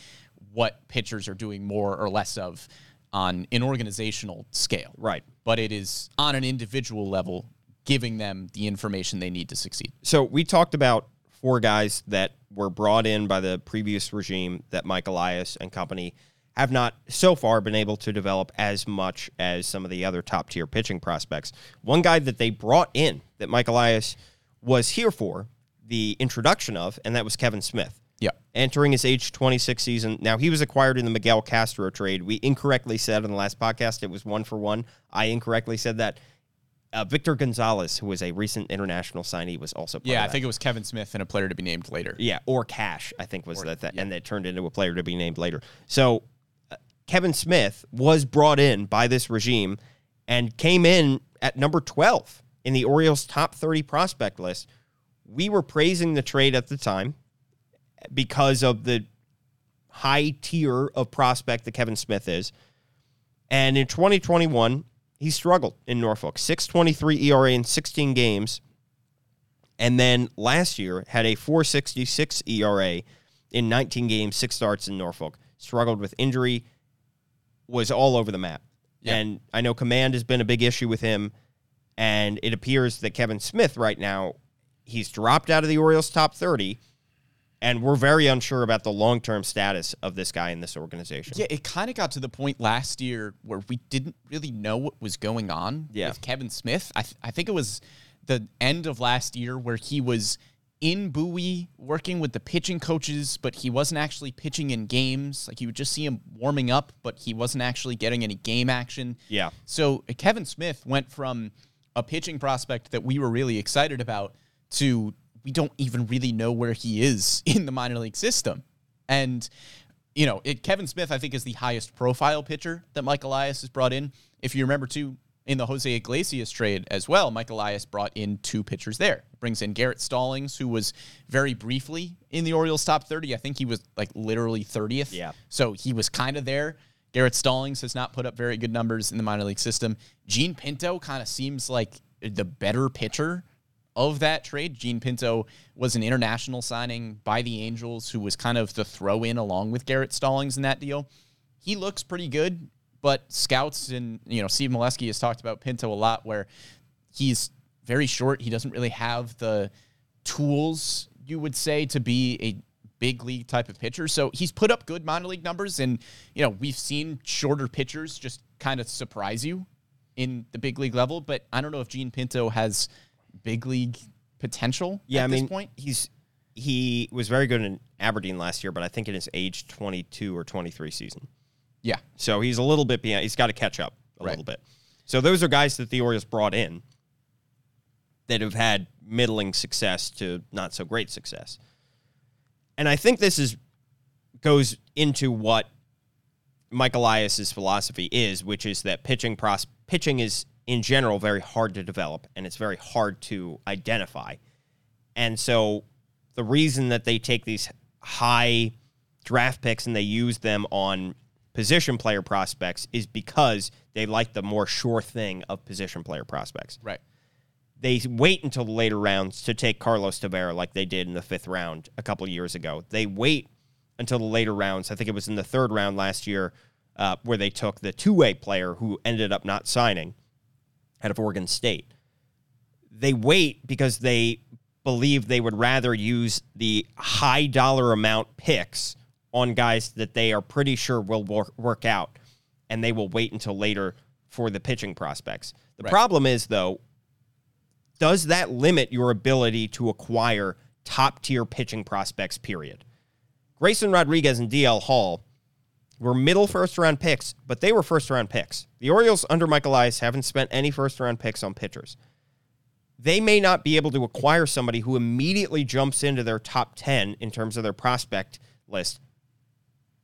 what pitchers are doing more or less of on an organizational scale. Right. But it is on an individual level giving them the information they need to succeed. So we talked about four guys that were brought in by the previous regime that Mike Elias and company have not so far been able to develop as much as some of the other top tier pitching prospects. One guy that they brought in that Mike Elias was here for the introduction of, and that was Kevin Smith. Yeah. Entering his age 26 season. Now, he was acquired in the Miguel Castro trade. We incorrectly said in the last podcast it was one for one. I incorrectly said that. Uh, Victor Gonzalez, who was a recent international signee, was also part Yeah, I think it was Kevin Smith and a player to be named later. Yeah, or Cash, I think was that, that and that turned into a player to be named later. So uh, Kevin Smith was brought in by this regime and came in at number 12 in the Orioles top 30 prospect list. We were praising the trade at the time because of the high tier of prospect that Kevin Smith is. And in 2021, he struggled in Norfolk. 623 ERA in 16 games. And then last year had a 466 ERA in 19 games, six starts in Norfolk. Struggled with injury, was all over the map. Yeah. And I know command has been a big issue with him. And it appears that Kevin Smith right now, he's dropped out of the Orioles top 30. And we're very unsure about the long term status of this guy in this organization. Yeah, it kind of got to the point last year where we didn't really know what was going on Yeah. with Kevin Smith. I, th- I think it was the end of last year where he was in Bowie working with the pitching coaches, but he wasn't actually pitching in games. Like you would just see him warming up, but he wasn't actually getting any game action. Yeah. So Kevin Smith went from a pitching prospect that we were really excited about to we don't even really know where he is *laughs* in the minor league system. And you know, it, Kevin Smith, I think, is the highest profile pitcher that Mike Elias has brought in. If you remember, too, in the Jose Iglesias trade as well, Mike Elias brought in two pitchers there. Brings in Garrett Stallings, who was very briefly in the Orioles top 30. I think he was like literally 30th. Yeah. So he was kind of there. Garrett Stallings has not put up very good numbers in the minor league system. Jean Pinto kind of seems like the better pitcher of that trade. Jean Pinto was an international signing by the Angels who was kind of the throw in along with Garrett Stallings in that deal. He looks pretty good, but scouts and, you know, Steve Melewski has talked about Pinto a lot where he's very short. He doesn't really have the tools, you would say, to be a big league type of pitcher. So he's put up good minor league numbers. And, you know, we've seen shorter pitchers just kind of surprise you in the big league level. But I don't know if Jean Pinto has big league potential Yeah, at I mean, this point. he's he was very good in Aberdeen last year, but I think in his age 22 or 23 season. Yeah. So he's a little bit behind. He's got to catch up a Right. little bit. So those are guys that the Orioles brought in that have had middling success to not so great success. And I think this is goes into what Mike Elias's philosophy is, which is that pitching pros- pitching is in general very hard to develop and it's very hard to identify. And so the reason that they take these high draft picks and they use them on position player prospects is because they like the more sure thing of position player prospects. Right. They wait until the later rounds to take Carlos Tavera like they did in the fifth round a couple years ago. They wait until the later rounds. I think it was in the third round last year uh, where they took the two way player who ended up not signing out of Oregon State. They wait because they believe they would rather use the high dollar amount picks on guys that they are pretty sure will work, work out, and they will wait until later for the pitching prospects. The Right. problem is, though, does that limit your ability to acquire top tier pitching prospects, period? Grayson Rodriguez and DL Hall were middle first round picks, but they were first round picks. The Orioles under Michael Elias haven't spent any first round picks on pitchers. They may not be able to acquire somebody who immediately jumps into their top 10 in terms of their prospect list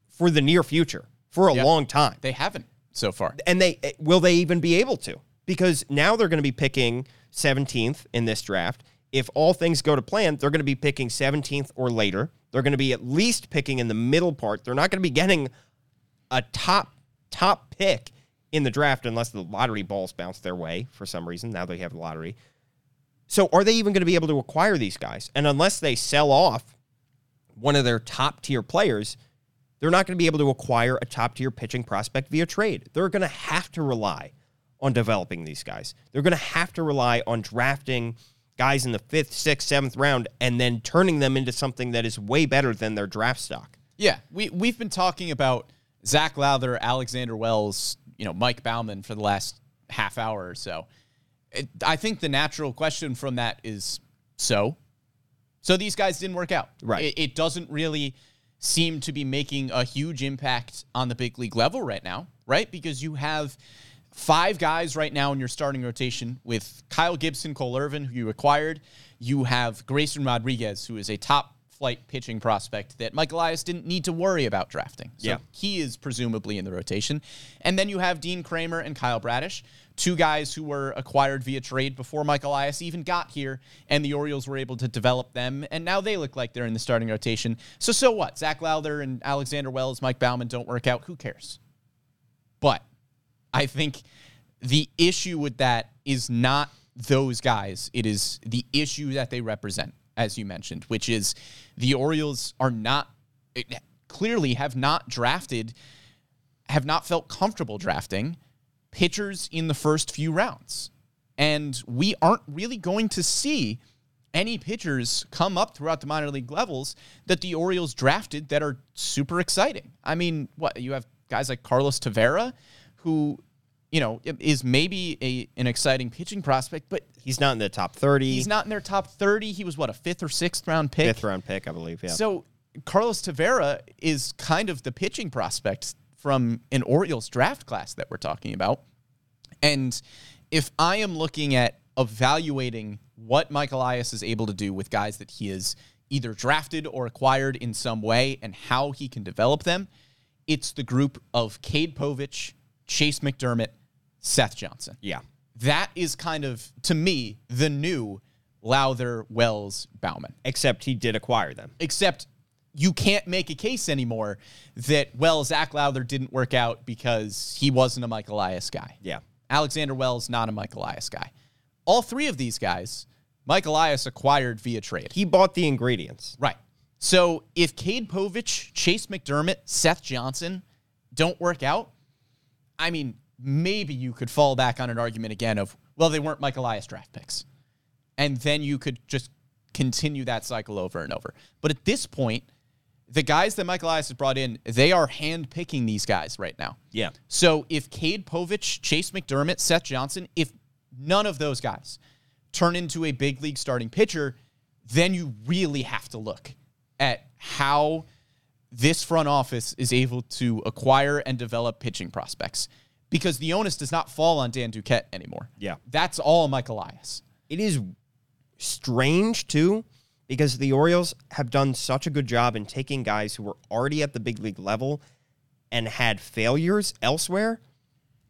for the near future, for a Yeah. long time They haven't so far. and they eh, will they even be able to because now they're going to be picking 17th in this draft if all things go to plan they're going to be picking 17th or later they're going to be at least picking in the middle part they're not going to be getting a top top pick in the draft unless the lottery balls bounce their way for some reason now they have the lottery so are they even going to be able to acquire these guys and unless they sell off one of their top tier players they're not going to be able to acquire a top tier pitching prospect via trade. They're going to have to rely on developing these guys. They're going to have to rely on drafting guys in the fifth, sixth, seventh round and then turning them into something that is way better than their draft stock. Yeah, we we've been talking about Zach Lowther, Alexander Wells, you know, Mike Baumann for the last half hour or so. It, I think the natural question from that is so. So these guys didn't work out. Right. It, it doesn't really seem to be making a huge impact on the big league level right now, right? Because you have five guys right now in your starting rotation with Kyle Gibson, Cole Irvin, who you acquired. You have Grayson Rodriguez, who is a top flight pitching prospect that Mike Elias didn't need to worry about drafting. So Yeah. he is presumably in the rotation. And then you have Dean Kremer and Kyle Bradish, two guys who were acquired via trade before Mike Elias even got here, and the Orioles were able to develop them, and now they look like they're in the starting rotation. So so what? Zach Lowther and Alexander Wells, Mike Baumann don't work out. Who cares? But I think the issue with that is not those guys. It is the issue that they represent, as you mentioned, which is the Orioles are not clearly have not drafted, have not felt comfortable drafting pitchers in the first few rounds. And we aren't really going to see any pitchers come up throughout the minor league levels that the Orioles drafted that are super exciting. I mean, what you have guys like Carlos Tavera, who you know, is maybe a an exciting pitching prospect, but He's not in the top 30. he's not in their top 30. He was what a fifth or sixth round pick. fifth round pick, I believe. Yeah. So Carlos Tavera is kind of the pitching prospect from an Orioles draft class that we're talking about. And if I am looking at evaluating what Michael Elias is able to do with guys that he has either drafted or acquired in some way and how he can develop them, it's the group of Cade Povich, Chayce McDermott, Seth Johnson yeah. that is kind of to me the new Lowther, Wells, Baumann. Except he did acquire them. Except you can't make a case anymore that well Zach Lowther didn't work out because he wasn't a Mike Elias guy. Yeah. Alexander Wells not a Mike Elias guy. All three of these guys, Mike Elias acquired via trade. He bought the ingredients. Right. So if Cade Povich, Chayce McDermott, Seth Johnson don't work out, I mean, maybe you could fall back on an argument again of, well, they weren't Mike Elias draft picks. And then you could just continue that cycle over and over. But at this point, the guys that Mike Elias has brought in, they are hand picking these guys right now. Yeah. So if Cade Povich, Chayce McDermott, Seth Johnson, if none of those guys turn into a big league starting pitcher, then you really have to look at how this front office is able to acquire and develop pitching prospects. Because the onus does not fall on Dan Duquette anymore. Yeah. That's all Mike Elias. It is strange too because the Orioles have done such a good job in taking guys who were already at the big league level and had failures elsewhere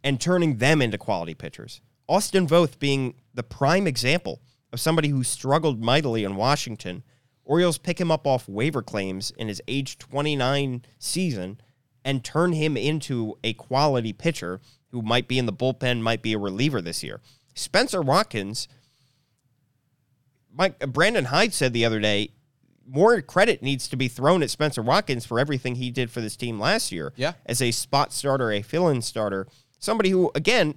and turning them into quality pitchers. Austin Voth being the prime example of somebody who struggled mightily in Washington. Orioles pick him up off waiver claims in his age 29 season and turn him into a quality pitcher who might be in the bullpen, might be a reliever this year. Spencer Watkins Mike Brandon Hyde said the other day, more credit needs to be thrown at Spencer Watkins for everything he did for this team last year. Yeah. As a spot starter, a fill-in starter, somebody who again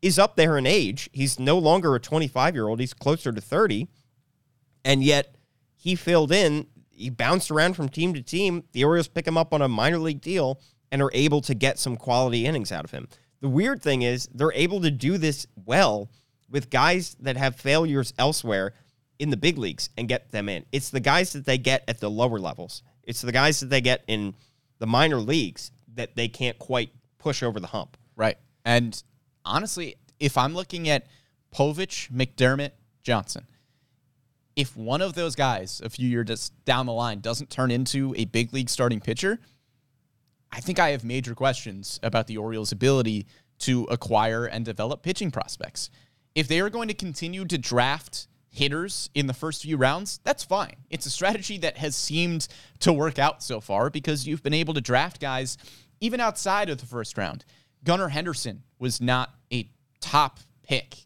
is up there in age. He's no longer a 25-year-old, he's closer to 30. And yet he filled in, he bounced around from team to team. The Orioles pick him up on a minor league deal and are able to get some quality innings out of him. The weird thing is they're able to do this well with guys that have failures elsewhere in the big leagues and get them in. It's the guys that they get at the lower levels. It's the guys that they get in the minor leagues that they can't quite push over the hump. Right. And honestly, if I'm looking at Povich, McDermott, Johnson, if one of those guys a few years down the line doesn't turn into a big league starting pitcher, I think I have major questions about the Orioles' ability to acquire and develop pitching prospects. If they are going to continue to draft hitters in the first few rounds, that's fine. It's a strategy that has seemed to work out so far because you've been able to draft guys even outside of the first round. Gunnar Henderson was not a top pick.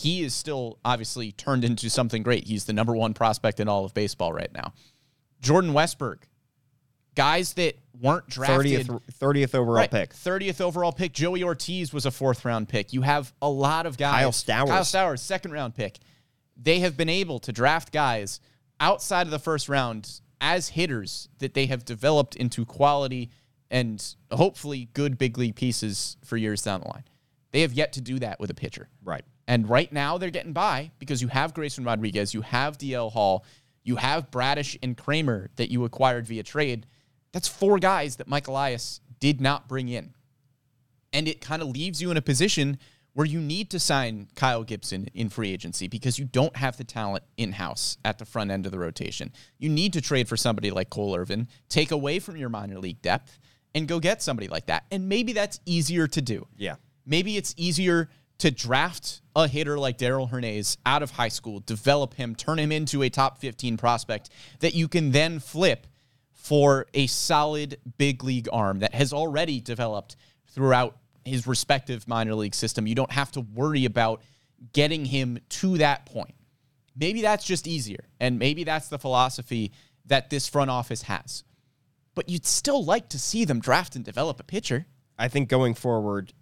He is still obviously turned into something great. He's the number one prospect in all of baseball right now. Jordan Westburg, guys that weren't drafted. 30th, 30th overall Right. pick. 30th overall pick. Joey Ortiz was a fourth round pick. You have a lot of guys. Kyle Stowers. Kyle Stowers, second round pick. They have been able to draft guys outside of the first round as hitters that they have developed into quality and hopefully good big league pieces for years down the line. They have yet to do that with a pitcher. Right. And right now they're getting by because you have Grayson Rodriguez, you have DL Hall, you have Bradish and Kremer that you acquired via trade. That's four guys that Mike Elias did not bring in. And it kind of leaves you in a position where you need to sign Kyle Gibson in free agency because you don't have the talent in house at the front end of the rotation. You need to trade for somebody like Cole Irvin, take away from your minor league depth, and go get somebody like that. And maybe that's easier to do. Yeah. Maybe it's easier to draft a hitter like Darell Hernaiz out of high school, develop him, turn him into a top 15 prospect that you can then flip for a solid big league arm that has already developed throughout his respective minor league system. You don't have to worry about getting him to that point. Maybe that's just easier. And maybe that's the philosophy that this front office has. But you'd still like to see them draft and develop a pitcher. I think going forward,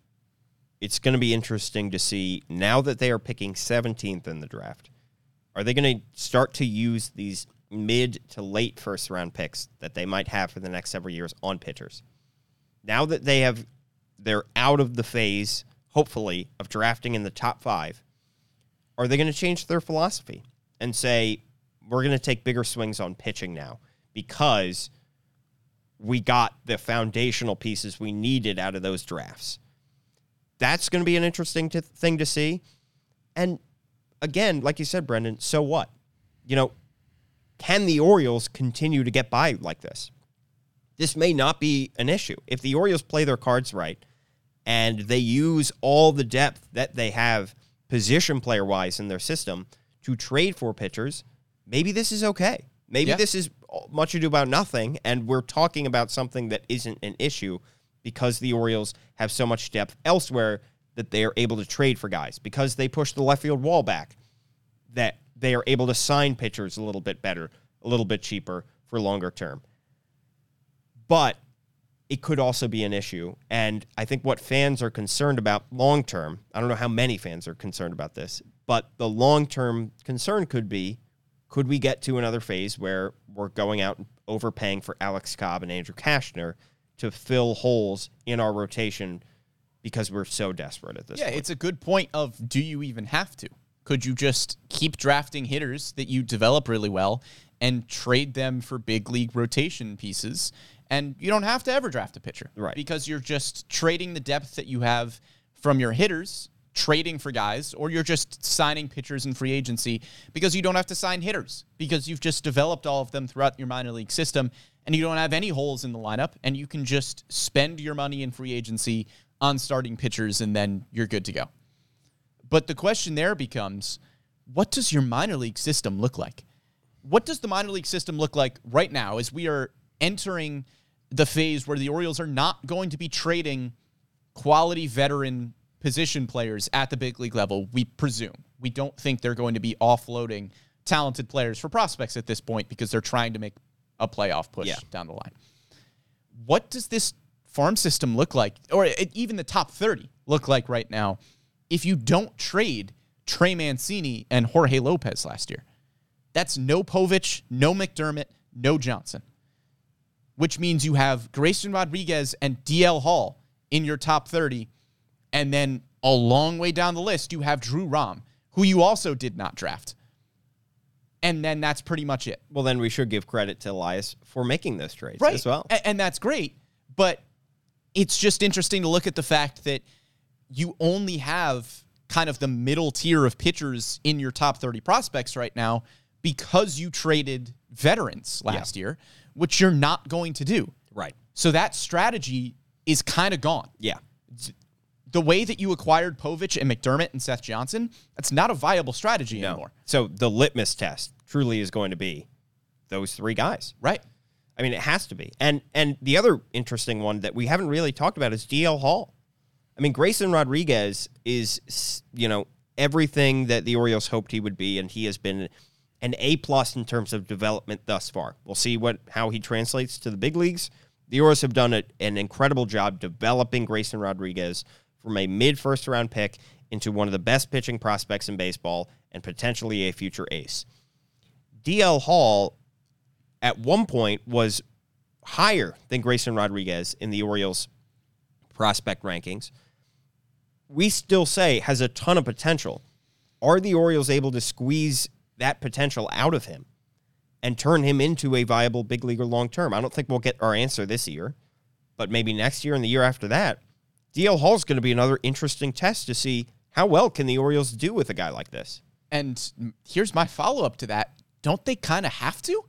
it's going to be interesting to see now that they are picking 17th in the draft. Are they going to start to use these mid to late first round picks that they might have for the next several years on pitchers? Now that they have, they're out of the phase hopefully, of drafting in the top five, are they going to change their philosophy and say, we're going to take bigger swings on pitching now because we got the foundational pieces we needed out of those drafts? That's going to be an interesting t- thing to see. And again, like you said, Brendan, so what? You know, can the Orioles continue to get by like this? This may not be an issue. If the Orioles play their cards right and they use all the depth that they have position player wise in their system to trade for pitchers, maybe this is okay. Maybe Yeah. this is much ado about nothing, and we're talking about something that isn't an issue because the Orioles have so much depth elsewhere that they are able to trade for guys because they push the left field wall back that they are able to sign pitchers a little bit better, a little bit cheaper for longer term. But it could also be an issue. And I think what fans are concerned about long term, I don't know how many fans are concerned about this, but the long term concern could be could we get to another phase where we're going out and overpaying for Alex Cobb and Andrew Cashner to fill holes in our rotation because we're so desperate at this Yeah, point? it's a good point of do you even have to? Could you just keep drafting hitters that you develop really well and trade them for big league rotation pieces? And you don't have to ever draft a pitcher. Right. Because you're just trading the depth that you have from your hitters, trading for guys, or you're just signing pitchers in free agency because you don't have to sign hitters because you've just developed all of them throughout your minor league system and you don't have any holes in the lineup and you can just spend your money in free agency on starting pitchers and then you're good to go. But the question there becomes what does your minor league system look like? What does the minor league system look like right now as we are entering the phase where the Orioles are not going to be trading quality veteran position players at the big league level, we presume. We don't think they're going to be offloading talented players for prospects at this point because they're trying to make a playoff push Yeah. down the line. What does this farm system look like, or it- even the top 30 look like right now, if you don't trade Trey Mancini and Jorge Lopez last year? That's no Povich, no McDermott, no Johnson which means you have Grayson Rodriguez and DL Hall in your top 30. And then a long way down the list, you have Drew Rom, who you also did not draft. And then that's pretty much it. well, then we should give credit to Elias for making those trades Right. as well. A- And, that's great. But it's just interesting to look at the fact that you only have kind of the middle tier of pitchers in your top 30 prospects right now because you traded veterans last year, which you're not going to do. Right. So that strategy is kind of gone. Yeah. The way that you acquired Povich and McDermott and Seth Johnson, that's not a viable strategy No. anymore. So the litmus test truly is going to be those three guys. Right? I mean, it has to be. And and the other interesting one that we haven't really talked about is DL Hall. I mean, Grayson Rodriguez is you know everything that the Orioles hoped he would be, and he has been an A plus in terms of development thus far. We'll see what how he translates to the big leagues. The Orioles have done a, an incredible job developing Grayson Rodriguez from a mid first round pick into one of the best pitching prospects in baseball and potentially a future ace. DL Hall at one point was higher than Grayson Rodriguez in the Orioles prospect rankings. We still say has a ton of potential. Are the Orioles able to squeeze that potential out of him and turn him into a viable big leaguer long term? I don't think we'll get our answer this year, but maybe next year and the year after that. DL Hall is going to be another interesting test to see how well can the Orioles do with a guy like this. And here's my follow up to that. Don't they kind of have to?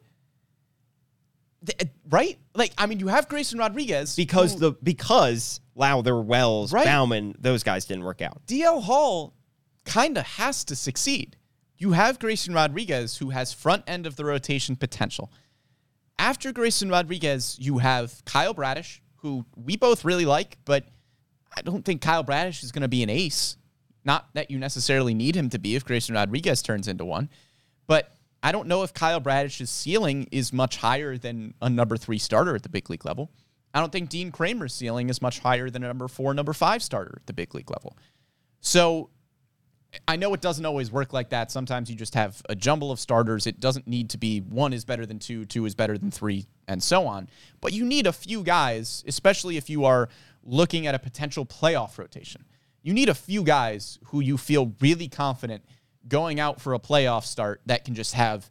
Uh, right? Like, I mean, you have Grayson Rodriguez because who- the because Lowther, Wells, Right. Baumann, those guys didn't work out. DL Hall kind of has to succeed. You have Grayson Rodriguez, who has front end of the rotation potential. After Grayson Rodriguez, you have Kyle Bradish, who we both really like, but I don't think Kyle Bradish is going to be an ace. Not that you necessarily need him to be if Grayson Rodriguez turns into one, but I don't know if Kyle Bradish's ceiling is much higher than a number three starter at the big league level. I don't think Dean Kremer's ceiling is much higher than a number four, number five starter at the big league level. So I know it doesn't always work like that. Sometimes you just have a jumble of starters. It doesn't need to be one is better than two, two is better than three, and so on. But you need a few guys, especially if you are looking at a potential playoff rotation. You need a few guys who you feel really confident going out for a playoff start that can just have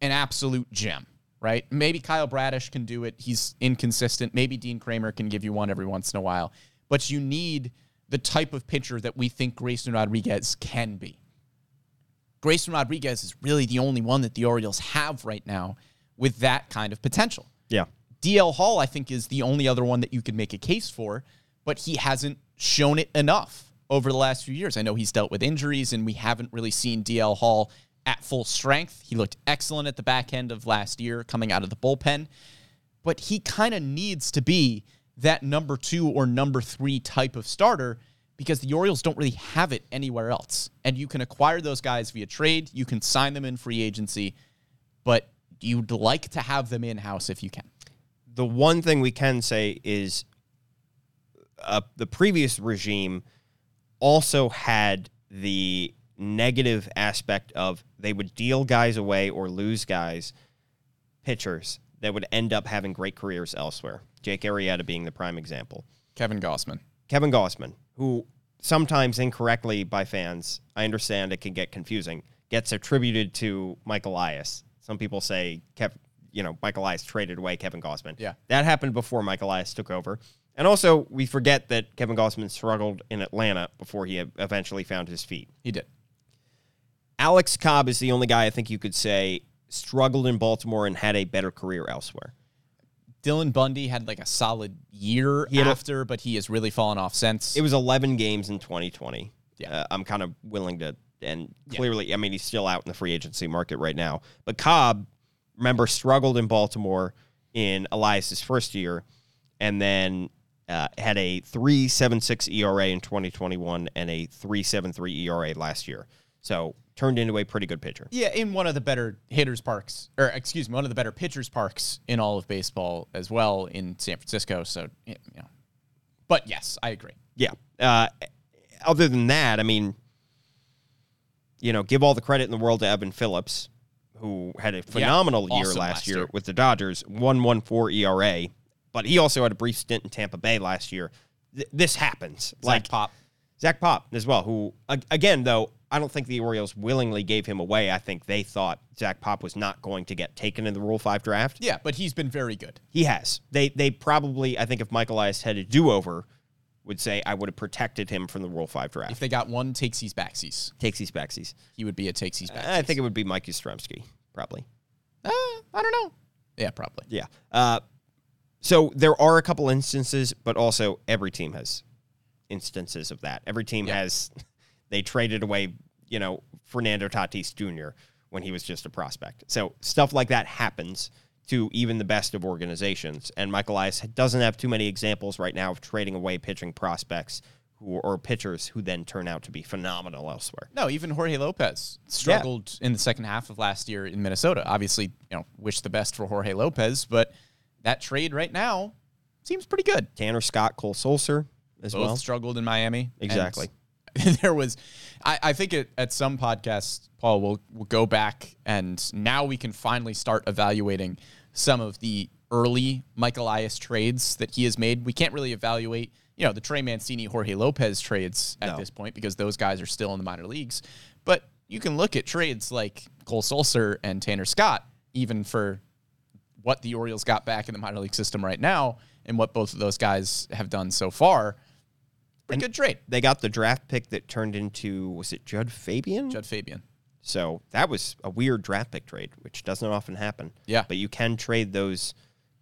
an absolute gem, right? Maybe Kyle Bradish can do it. He's inconsistent. Maybe Dean Kremer can give you one every once in a while. But you need the type of pitcher that we think Grayson Rodriguez can be. Grayson Rodriguez is really the only one that the Orioles have right now with that kind of potential. Yeah. DL Hall, I think, is the only other one that you could make a case for, but he hasn't shown it enough over the last few years. I know he's dealt with injuries, and we haven't really seen DL Hall at full strength. He looked excellent at the back end of last year coming out of the bullpen, but he kind of needs to be that number two or number three type of starter because the Orioles don't really have it anywhere else. And you can acquire those guys via trade, you can sign them in free agency, but you'd like to have them in house if you can. the one thing we can say is uh, the previous regime also had the negative aspect of they would deal guys away or lose guys, pitchers that would end up having great careers elsewhere. Jake Arrieta being the prime example. Kevin Gausman. Kevin Gausman, who sometimes incorrectly by fans, I understand it can get confusing, gets attributed to Michael Elias. Some people say, Kev, you know, Michael Elias traded away Kevin Gausman. Yeah. That happened before Michael Elias took over. And also, we forget that Kevin Gausman struggled in Atlanta before he eventually found his feet. He did. Alex Cobb is the only guy I think you could say struggled in Baltimore and had a better career elsewhere. Dylan Bundy had like a solid year had a- after, but he has really fallen off since. It was 11 games in 2020. Yeah. Uh, I'm kind of willing to, and clearly, I mean, he's still out in the free agency market right now. But Cobb, remember, struggled in Baltimore in Elias's first year and then uh, had a 3.76 ERA in 2021 and a 3.73 ERA last year. So turned into a pretty good pitcher. yeah, in one of the better hitters parks, or excuse me, one of the better pitchers parks in all of baseball as well in San Francisco. So, you know, but yes, I agree. Yeah. Uh, other than that, I mean, you know, give all the credit in the world to Evan Phillips, who had a phenomenal year awesome last last year, year. with the Dodgers, one one four ERA. But he also had a brief stint in Tampa Bay last year. Th- this happens. Like pop. Zach Pop as well, who again though I don't think the Orioles willingly gave him away. I think they thought Zach Pop was not going to get taken in the Rule Five draft. Yeah, but he's been very good. He has. They they probably I think if Michael Elias had a do over, would say I would have protected him from the Rule Five draft. If they got one takesies backsies, takes these backsies. he would be a takesies backsies. I think it would be Mike Yastrzemski, probably. Uh, I don't know. Yeah, probably. Yeah. Uh, so there are a couple instances, but also every team has instances of that. Every team Yeah. has. *laughs* They traded away, you know, Fernando Tatis Jr. when he was just a prospect. So stuff like that happens to even the best of organizations. And Michael Elias doesn't have too many examples right now of trading away pitching prospects who or pitchers who then turn out to be phenomenal elsewhere. No, even Jorge Lopez struggled in the second half of last year in Minnesota. Obviously, you know, wish the best for Jorge Lopez, but that trade right now seems pretty good. Tanner Scott, Cole Sulser as Both well. struggled in Miami. Exactly. *laughs* there was, I, I think it, at some podcasts, Paul, we'll, we'll go back and now we can finally start evaluating some of the early Michael Elias trades that he has made. We can't really evaluate, you know, the Trey Mancini, Jorge Lopez trades at No. this point because those guys are still in the minor leagues. But you can look at trades like Cole Sulser and Tanner Scott, even for what the Orioles got back in the minor league system right now and what both of those guys have done so far. Pretty good trade. they got the draft pick that turned into was it Jud Fabian? Jud Fabian. So that was a weird draft pick trade, which doesn't often happen. Yeah. But you can trade those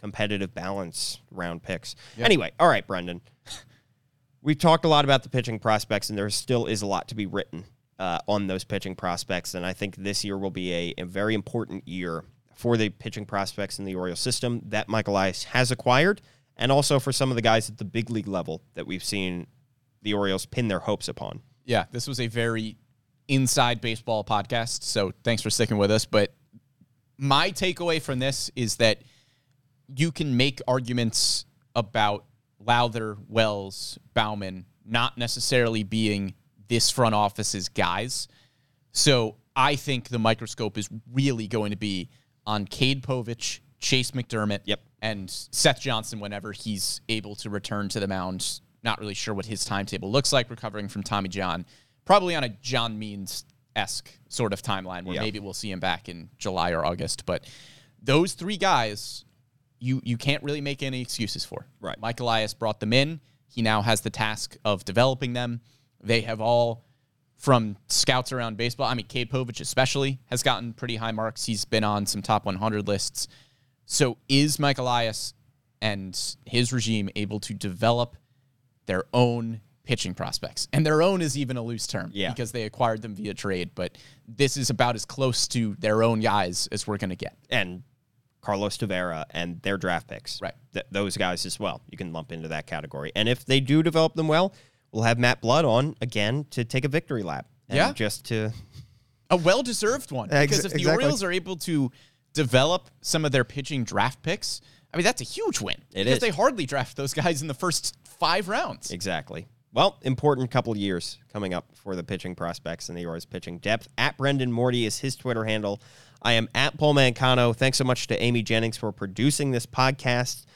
competitive balance round picks. Anyway, all right, Brendan. *laughs* We've talked a lot about the pitching prospects, and there still is a lot to be written uh, on those pitching prospects. And I think this year will be a, a very important year for the pitching prospects in the Orioles system that Michael Elias has acquired, and also for some of the guys at the big league level that we've seen the Orioles pin their hopes upon. Yeah, this was a very inside baseball podcast. So thanks for sticking with us. But my takeaway from this is that you can make arguments about Lowther, Wells, Baumann not necessarily being this front office's guys. So I think the microscope is really going to be on Cade Povich, Chayce McDermott, Yep. and Seth Johnson whenever he's able to return to the mound Not really sure what his timetable looks like recovering from Tommy John. Probably on a John Means esque sort of timeline where Yeah. maybe we'll see him back in July or August. But those three guys, you you can't really make any excuses for. Right. Mike Elias brought them in. He now has the task of developing them. They have all from scouts around baseball. I mean, Cade Povich especially has gotten pretty high marks. He's been on some top 100 lists. So is Mike Elias and his regime able to develop their own pitching prospects? And their own is even a loose term Yeah. because they acquired them via trade. But this is about as close to their own guys as we're going to get. and Carlos Tavera and their draft picks. Right. Th- those guys as well. You can lump into that category. And if they do develop them well, we'll have Matt Blood on again to take a victory lap. And Yeah. Just to A well deserved one. Ex- Because if the exactly. Orioles are able to develop some of their pitching draft picks, I mean, that's a huge win. It because is. they hardly draft those guys in the first five rounds. Exactly. Well, important couple years coming up for the pitching prospects and the Orioles pitching depth. At Brendan Morty is his Twitter handle. I am at Paul Mancano. Thanks so much to Amy Jennings for producing this podcast.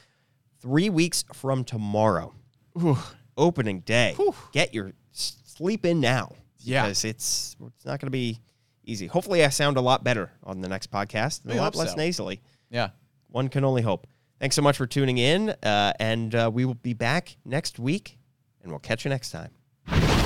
Three weeks from tomorrow, opening day. Get your sleep in now. Yeah. Because it's it's not going to be easy. Hopefully, I sound a lot better on the next podcast and We a lot less so. nasally. Yeah. One can only hope. Thanks so much for tuning in, uh, and uh, we will be back next week, and we'll catch you next time.